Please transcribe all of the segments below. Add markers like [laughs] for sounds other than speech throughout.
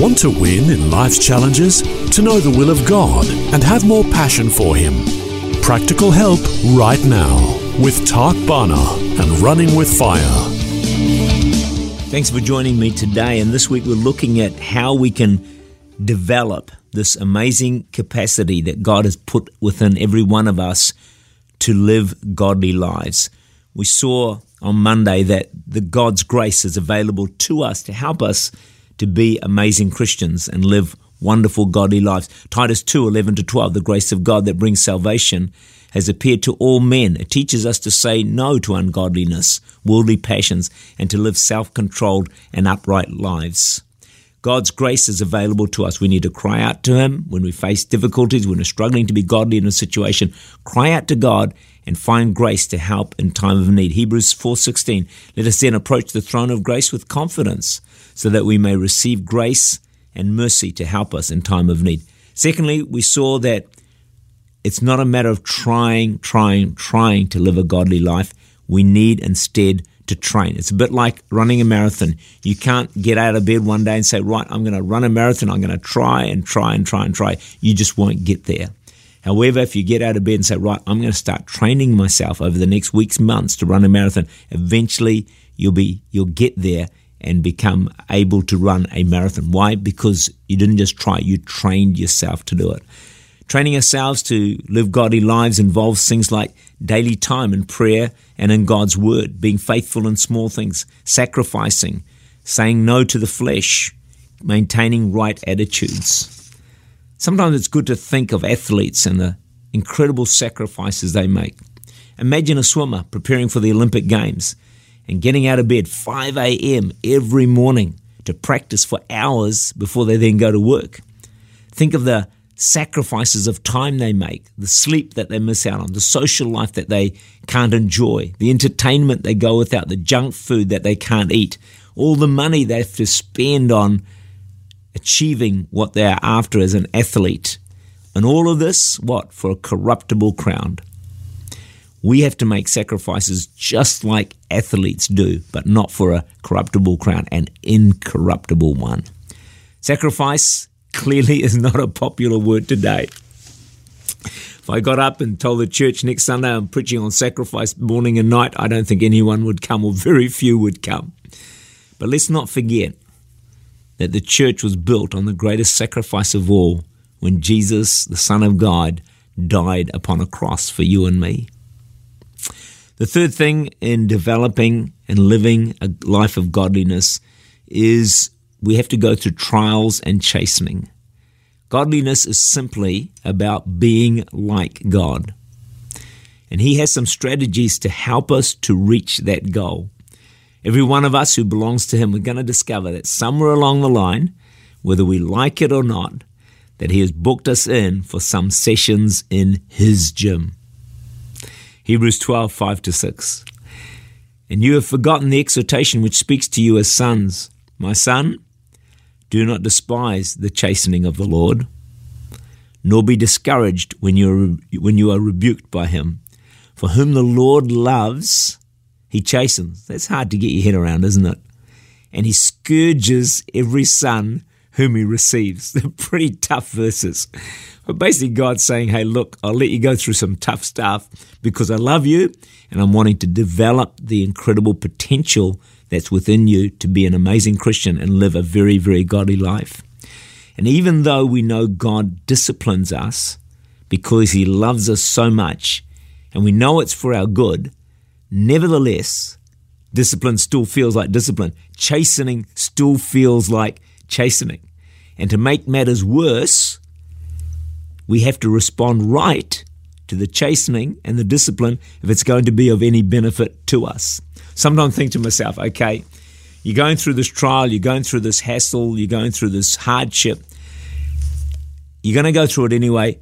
Want to win in life's challenges? To know the will of God and have more passion for Him? Practical help right now with Tak Bhana and Running with Fire. Thanks for joining me today. And this week we're looking at how we can develop this amazing capacity that God has put within every one of us to live godly lives. We saw on Monday that the God's grace is available to us to help us to be amazing Christians and live wonderful godly lives. Titus 2 11 to 12, the grace of God that brings salvation has appeared to all men. It teaches us to say no to ungodliness, worldly passions, and to live self controlled and upright lives. God's grace is available to us. We need to cry out to Him when we face difficulties, when we're struggling to be godly in a situation. Cry out to God and find grace to help in time of need. Hebrews 4:16. Let us then approach the throne of grace with confidence so that we may receive grace and mercy to help us in time of need. Secondly, we saw that it's not a matter of trying, trying, trying to live a godly life. We need instead to train. It's a bit like running a marathon. You can't get out of bed one day and say, right, I'm going to run a marathon. I'm going to try and try and try and try. You just won't get there. However, if you get out of bed and say, right, I'm going to start training myself over the next weeks, months to run a marathon, eventually you'll be, you'll get there and become able to run a marathon. Why? Because you didn't just try, you trained yourself to do it. Training ourselves to live godly lives involves things like daily time in prayer and in God's word, being faithful in small things, sacrificing, saying no to the flesh, maintaining right attitudes. Sometimes it's good to think of athletes and the incredible sacrifices they make. Imagine a swimmer preparing for the Olympic Games and getting out of bed 5 a.m. every morning to practice for hours before they then go to work. Think of the sacrifices of time they make, the sleep that they miss out on, the social life that they can't enjoy, the entertainment they go without, the junk food that they can't eat, all the money they have to spend on achieving what they are after as an athlete. And all of this, what? For a corruptible crown. We have to make sacrifices just like athletes do, but not for a corruptible crown, an incorruptible one. Sacrifice clearly is not a popular word today. If I got up and told the church next Sunday I'm preaching on sacrifice morning and night, I don't think anyone would come, or very few would come. But let's not forget that the church was built on the greatest sacrifice of all when Jesus, the Son of God, died upon a cross for you and me. The third thing in developing and living a life of godliness is we have to go through trials and chastening. Godliness is simply about being like God. And He has some strategies to help us to reach that goal. Every one of us who belongs to Him, we're going to discover that somewhere along the line, whether we like it or not, that He has booked us in for some sessions in His gym. Hebrews 12, 5 to 6. And you have forgotten the exhortation which speaks to you as sons. My son, do not despise the chastening of the Lord, nor be discouraged when you are, when you are rebuked by him. For whom the Lord loves, he chastens. That's hard to get your head around, isn't it? And he scourges every son whom he receives. They're [laughs] pretty tough verses. But basically, God's saying, hey, look, I'll let you go through some tough stuff because I love you and I'm wanting to develop the incredible potential that's within you to be an amazing Christian and live a very, very godly life. And even though we know God disciplines us because he loves us so much and we know it's for our good, nevertheless, discipline still feels like discipline. Chastening still feels like chastening. And to make matters worse, we have to respond right to the chastening and the discipline if it's going to be of any benefit to us. Sometimes I think to myself, okay, you're going through this trial, you're going through this hassle, you're going through this hardship, you're going to go through it anyway.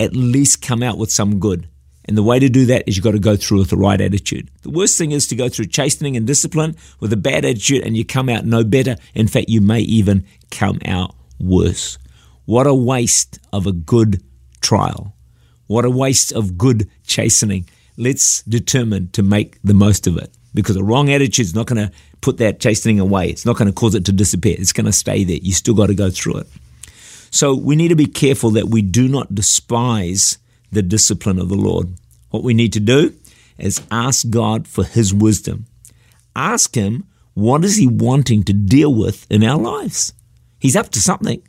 At least come out with some good. And the way to do that is you've got to go through with the right attitude. The worst thing is to go through chastening and discipline with a bad attitude and you come out no better. In fact, you may even come out worse. What a waste of a good trial. What a waste of good chastening. Let's determine to make the most of it because a wrong attitude is not going to put that chastening away. It's not going to cause it to disappear. It's going to stay there. You still got to go through it. So we need to be careful that we do not despise the discipline of the Lord. What we need to do is ask God for His wisdom. Ask Him what is He wanting to deal with in our lives. He's up to something.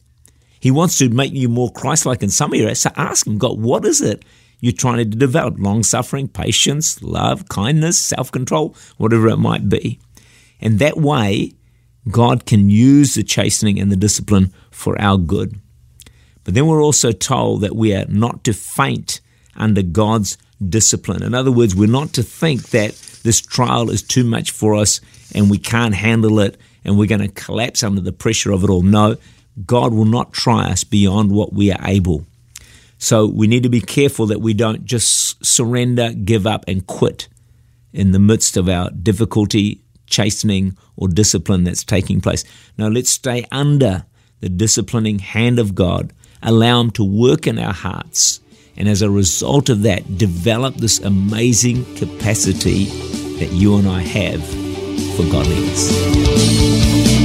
He wants to make you more Christ-like in some areas. So ask Him, God, what is it you're trying to develop? Long suffering, patience, love, kindness, self-control, whatever it might be. And that way, God can use the chastening and the discipline for our good. But then we're also told that we are not to faint under God's discipline. In other words, we're not to think that this trial is too much for us and we can't handle it and we're going to collapse under the pressure of it all. No, God will not try us beyond what we are able. So we need to be careful that we don't just surrender, give up, and quit in the midst of our difficulty, chastening, or discipline that's taking place. No, let's stay under the disciplining hand of God allow Him to work in our hearts, and as a result of that, develop this amazing capacity that you and I have for godliness.